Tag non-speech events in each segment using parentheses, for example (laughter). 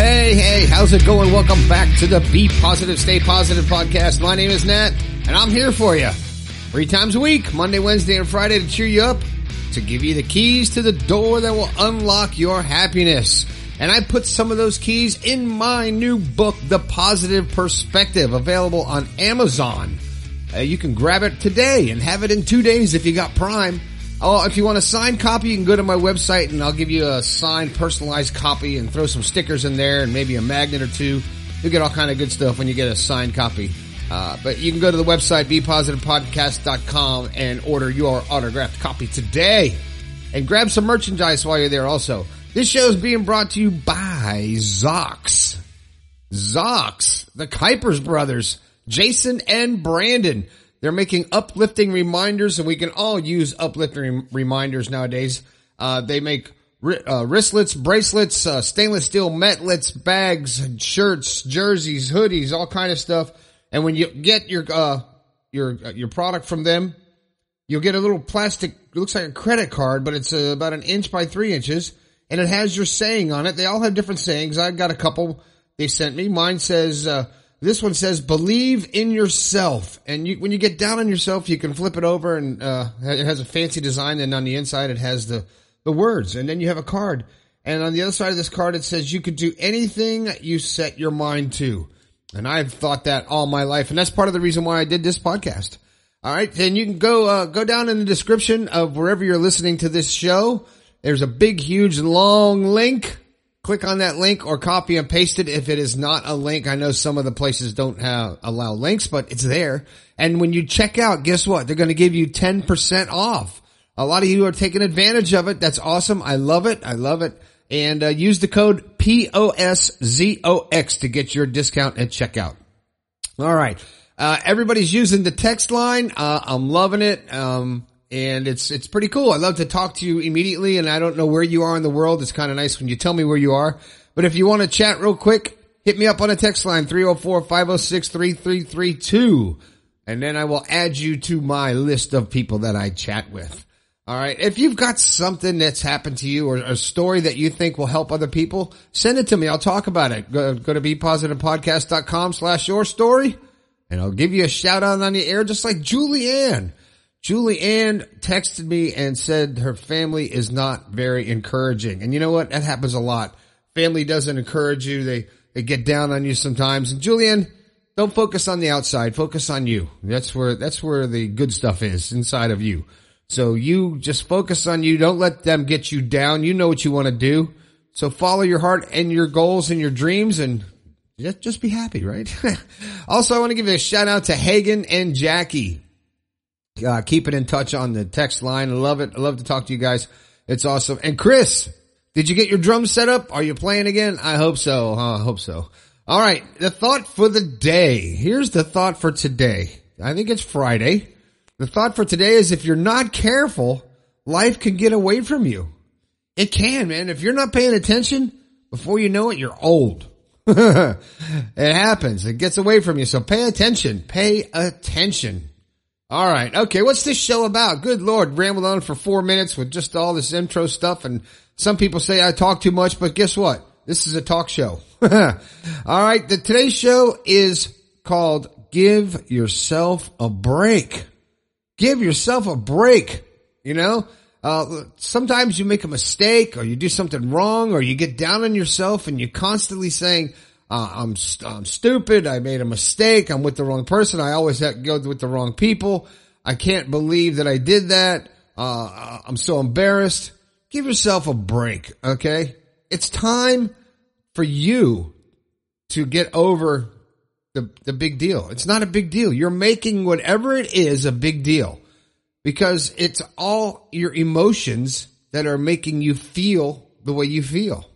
Hey, hey, how's it going? Welcome back to the Be Positive, Stay Positive podcast. My name is Nat, and I'm here for you. Three times a week, Monday, Wednesday, and Friday to cheer you up, to give you the keys to the door that will unlock your happiness. And I put some of those keys in my new book, The Positive Perspective, available on Amazon. Uh, you can grab it today and have it in two days if you got Prime. Oh, if you want a signed copy, you can go to my website and I'll give you a signed, personalized copy and throw some stickers in there and maybe a magnet or two. You'll get all kind of good stuff when you get a signed copy. Uh, but you can go to the website, bepositivepodcast.com and order your autographed copy today. And grab some merchandise while you're there also. This show is being brought to you by Zox. Zox, the Kuipers brothers, Jason and Brandon. They're making uplifting reminders and we can all use uplifting reminders nowadays. Uh, they make uh, wristlets, bracelets, uh, stainless steel metlets, bags, shirts, jerseys, hoodies, all kind of stuff. And when you get your, uh, your, uh, your product from them, you'll get a little plastic, looks like a credit card, but it's uh, about an inch by three inches and it has your saying on it. They all have different sayings. I've got a couple they sent me. Mine says, uh, this one says, believe in yourself. And you, when you get down on yourself, you can flip it over and, uh, it has a fancy design. And on the inside, it has the, the words. And then you have a card. And on the other side of this card, it says you could do anything you set your mind to. And I've thought that all my life. And that's part of the reason why I did this podcast. All right. Then you can go, uh, go down in the description of wherever you're listening to this show. There's a big, huge, long link click on that link or copy and paste it if it is not a link. I know some of the places don't have, allow links, but it's there. And when you check out, guess what? They're going to give you 10% off. A lot of you are taking advantage of it. That's awesome. I love it. I love it. And uh, use the code POSZOX to get your discount at checkout. All right. Uh, everybody's using the text line. Uh, I'm loving it. Um, and it's it's pretty cool. I love to talk to you immediately, and I don't know where you are in the world. It's kind of nice when you tell me where you are. But if you want to chat real quick, hit me up on a text line 304-506-3332, and then I will add you to my list of people that I chat with. All right. If you've got something that's happened to you or a story that you think will help other people, send it to me. I'll talk about it. Go, go to bepositivepodcast.com slash your story and I'll give you a shout out on the air, just like Julianne. Julie Ann texted me and said her family is not very encouraging. And you know what? That happens a lot. Family doesn't encourage you. They, they get down on you sometimes. And Julian, don't focus on the outside. Focus on you. That's where, that's where the good stuff is inside of you. So you just focus on you. Don't let them get you down. You know what you want to do. So follow your heart and your goals and your dreams and just, just be happy, right? (laughs) also, I want to give a shout out to Hagen and Jackie. Uh, keep it in touch on the text line. I love it. I love to talk to you guys. It's awesome. And Chris, did you get your drums set up? Are you playing again? I hope so. Huh? I hope so. All right. The thought for the day. Here's the thought for today. I think it's Friday. The thought for today is if you're not careful, life can get away from you. It can, man. If you're not paying attention, before you know it, you're old. (laughs) it happens. It gets away from you. So pay attention. Pay attention. All right. Okay. What's this show about? Good Lord. Rambled on for four minutes with just all this intro stuff. And some people say I talk too much, but guess what? This is a talk show. (laughs) all right. The today's show is called give yourself a break. Give yourself a break. You know, uh, sometimes you make a mistake or you do something wrong or you get down on yourself and you're constantly saying, uh, I'm, st- I'm stupid. I made a mistake. I'm with the wrong person. I always go with the wrong people. I can't believe that I did that. Uh, I'm so embarrassed. Give yourself a break. Okay. It's time for you to get over the, the big deal. It's not a big deal. You're making whatever it is a big deal because it's all your emotions that are making you feel the way you feel.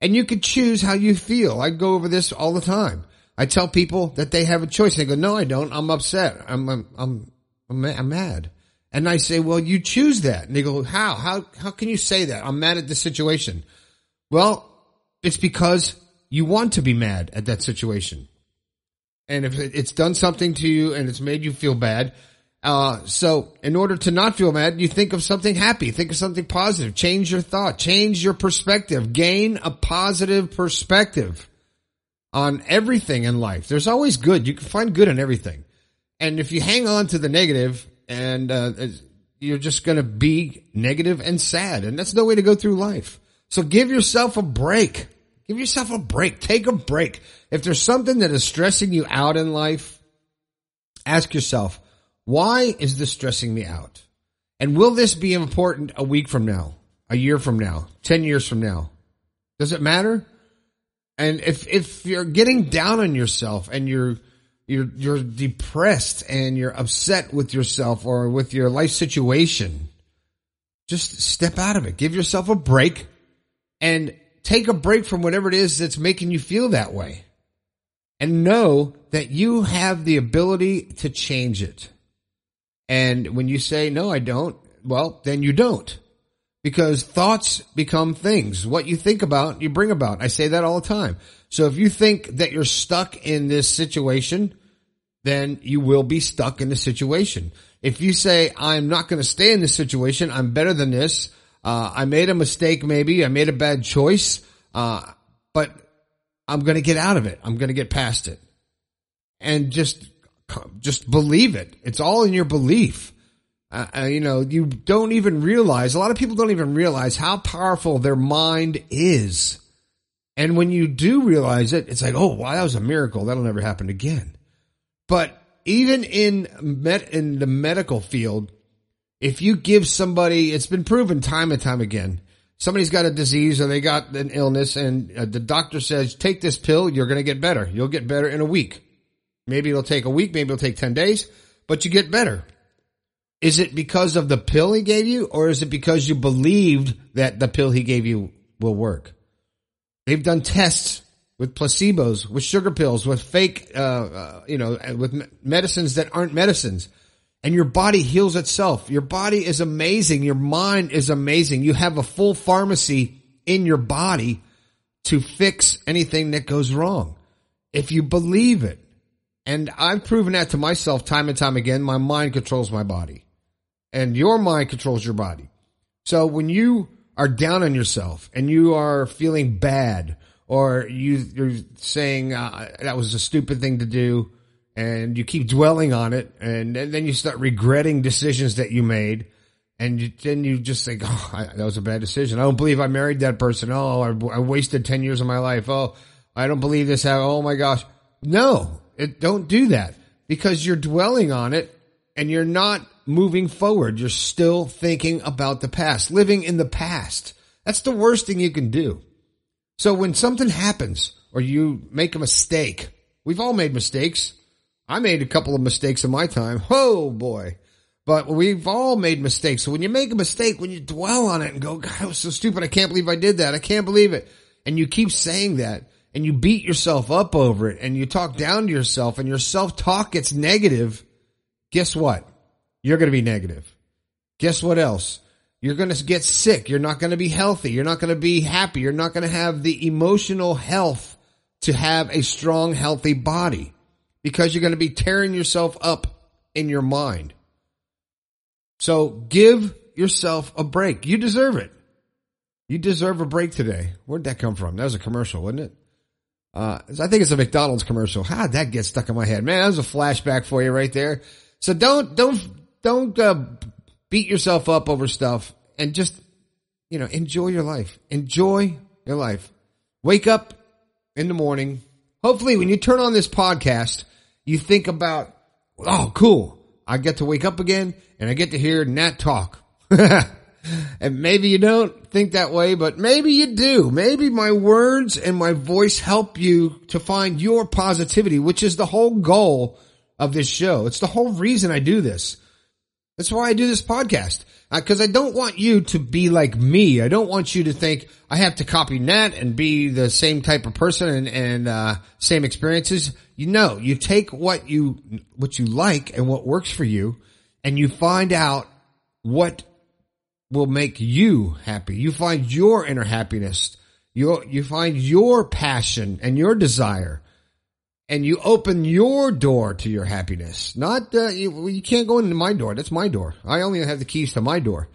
And you could choose how you feel. I go over this all the time. I tell people that they have a choice. They go, no, I don't. I'm upset. I'm, I'm, I'm, I'm mad. And I say, well, you choose that. And they go, how? How, how can you say that? I'm mad at the situation. Well, it's because you want to be mad at that situation. And if it's done something to you and it's made you feel bad, Uh, so in order to not feel mad, you think of something happy, think of something positive, change your thought, change your perspective, gain a positive perspective on everything in life. There's always good. You can find good in everything. And if you hang on to the negative and, uh, you're just going to be negative and sad. And that's no way to go through life. So give yourself a break. Give yourself a break. Take a break. If there's something that is stressing you out in life, ask yourself, why is this stressing me out? And will this be important a week from now, a year from now, 10 years from now? Does it matter? And if, if you're getting down on yourself and you're, you're, you're depressed and you're upset with yourself or with your life situation, just step out of it. Give yourself a break and take a break from whatever it is that's making you feel that way and know that you have the ability to change it. And when you say, no, I don't, well, then you don't. Because thoughts become things. What you think about, you bring about. I say that all the time. So if you think that you're stuck in this situation, then you will be stuck in the situation. If you say, I'm not going to stay in this situation, I'm better than this, uh, I made a mistake maybe, I made a bad choice, uh, but I'm going to get out of it. I'm going to get past it. And just, just believe it. It's all in your belief. Uh, uh, you know, you don't even realize, a lot of people don't even realize how powerful their mind is. And when you do realize it, it's like, oh, wow, that was a miracle. That'll never happen again. But even in med- in the medical field, if you give somebody, it's been proven time and time again, somebody's got a disease or they got an illness and uh, the doctor says, take this pill, you're going to get better. You'll get better in a week. Maybe it'll take a week, maybe it'll take 10 days, but you get better. Is it because of the pill he gave you or is it because you believed that the pill he gave you will work? They've done tests with placebos, with sugar pills, with fake, uh, uh, you know, with medicines that aren't medicines and your body heals itself. Your body is amazing. Your mind is amazing. You have a full pharmacy in your body to fix anything that goes wrong. If you believe it. And I've proven that to myself time and time again. My mind controls my body and your mind controls your body. So when you are down on yourself and you are feeling bad or you, are saying uh, that was a stupid thing to do, and you keep dwelling on it and, and then you start regretting decisions that you made and you, then you just think, (laughs) oh, I, that was a bad decision. I don't believe I married that person. Oh, I, I wasted 10 years of my life. Oh, I don't believe this. Oh my gosh. No, it, don't do that because you're dwelling on it and you're not moving forward. You're still thinking about the past, living in the past. That's the worst thing you can do. So when something happens or you make a mistake, we've all made mistakes. I made a couple of mistakes in my time. Oh boy. But we've all made mistakes. So when you make a mistake, when you dwell on it and go, God, I was so stupid. I can't believe I did that. I can't believe it. And you keep saying that and you beat yourself up over it and you talk down to yourself and your self talk gets negative. Guess what? You're going to be negative. Guess what else? You're going to get sick. You're not going to be healthy. You're not going to be happy. You're not going to have the emotional health to have a strong, healthy body because you're going to be tearing yourself up in your mind. So give yourself a break. You deserve it. You deserve a break today. Where'd that come from? That was a commercial, wasn't it? Uh, I think it's a McDonald's commercial. How did that get stuck in my head? Man, that was a flashback for you right there. So don't, don't, don't, uh, beat yourself up over stuff and just, you know, enjoy your life. Enjoy your life. Wake up in the morning. Hopefully when you turn on this podcast, you think about, oh, cool. I get to wake up again and I get to hear Nat talk. (laughs) and maybe you don't think that way, but maybe you do. Maybe my words and my voice help you to find your positivity, which is the whole goal of this show. It's the whole reason I do this. That's why I do this podcast. Because uh, I don't want you to be like me. I don't want you to think I have to copy Nat and be the same type of person and, and uh, same experiences. You know, you take what you what you like and what works for you, and you find out what will make you happy. You find your inner happiness. You you find your passion and your desire, and you open your door to your happiness. Not, uh, you, you can't go into my door. That's my door. I only have the keys to my door,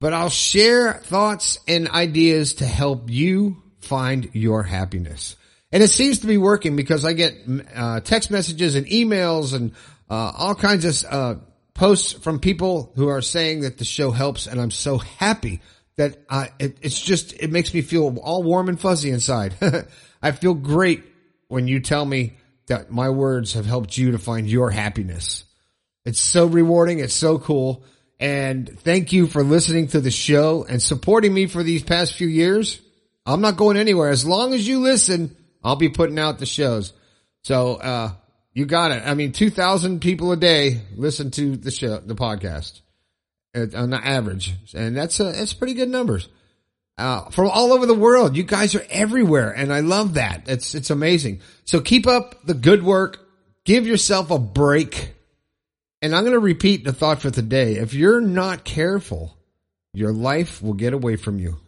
but I'll share thoughts and ideas to help you find your happiness. And it seems to be working because I get uh, text messages and emails and uh, all kinds of uh, posts from people who are saying that the show helps, and I'm so happy that it, it's just it makes me feel all warm and fuzzy inside. (laughs) I feel great when you tell me that my words have helped you to find your happiness. It's so rewarding. It's so cool. And thank you for listening to the show and supporting me for these past few years. I'm not going anywhere. As long as you listen, I'll be putting out the shows. So, uh, you got it. I mean, 2,000 people a day listen to the show, the podcast on the average. And that's, uh, that's pretty good numbers. Uh, from all over the world. You guys are everywhere. And I love that. It's, it's amazing. So keep up the good work. Give yourself a break. And I'm going to repeat the thought for today. If you're not careful, your life will get away from you.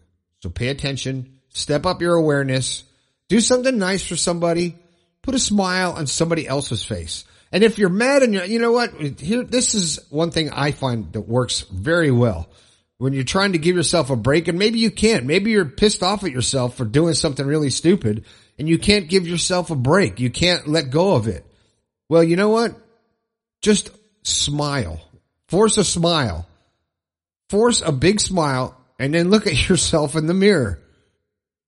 So pay attention, step up your awareness, do something nice for somebody, put a smile on somebody else's face. And if you're mad and you're, you know what, here, this is one thing I find that works very well. When you're trying to give yourself a break and maybe you can't, maybe you're pissed off at yourself for doing something really stupid and you can't give yourself a break. You can't let go of it. Well, you know what? Just smile. Force a smile. Force a big smile and then look at (laughs) yourself in the mirror.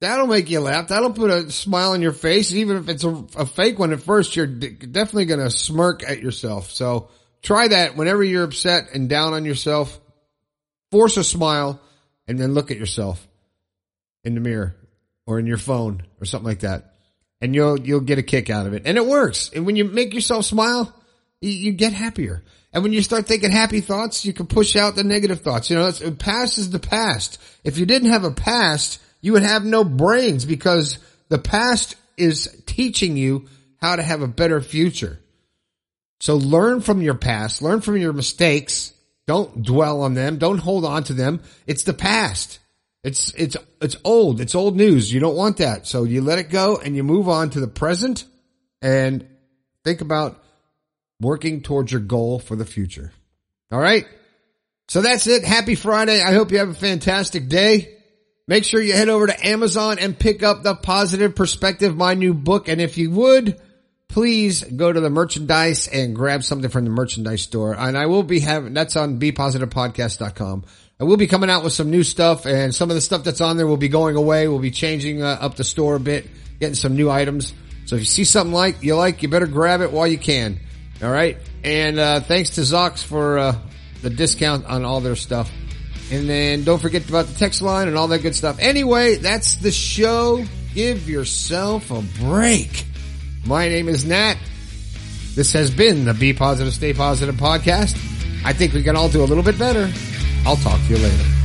That'll make you laugh. That'll put a smile on your face. Even if it's a, a fake one at first, you're definitely going to smirk at yourself. So try that whenever you're upset and down on yourself. Force a smile and then look at yourself in the mirror or in your phone or something like that. And you'll, you'll get a kick out of it. And it works. And when you make yourself smile, you, you get happier. And when you start thinking happy thoughts, you can push out the negative thoughts. You know, past is the past. If you didn't have a past, you would have no brains because the past is teaching you how to have a better future. So learn from your past, learn from your mistakes. Don't dwell on them. Don't hold on to them. It's the past. It's, it's, it's old. It's old news. You don't want that. So you let it go and you move on to the present and think about working towards your goal for the future. All right. So that's it. Happy Friday. I hope you have a fantastic day. Make sure you head over to Amazon and pick up the positive perspective, my new book. And if you would, please go to the merchandise and grab something from the merchandise store. And I will be having, that's on bepositivepodcast.com. I will be coming out with some new stuff and some of the stuff that's on there will be going away. We'll be changing uh, up the store a bit, getting some new items. So if you see something like you like, you better grab it while you can. All right. And, uh, thanks to Zox for, uh, the discount on all their stuff. And then don't forget about the text line and all that good stuff. Anyway, that's the show. Give yourself a break. My name is Nat. This has been the Be Positive, Stay Positive podcast. I think we can all do a little bit better. I'll talk to you later.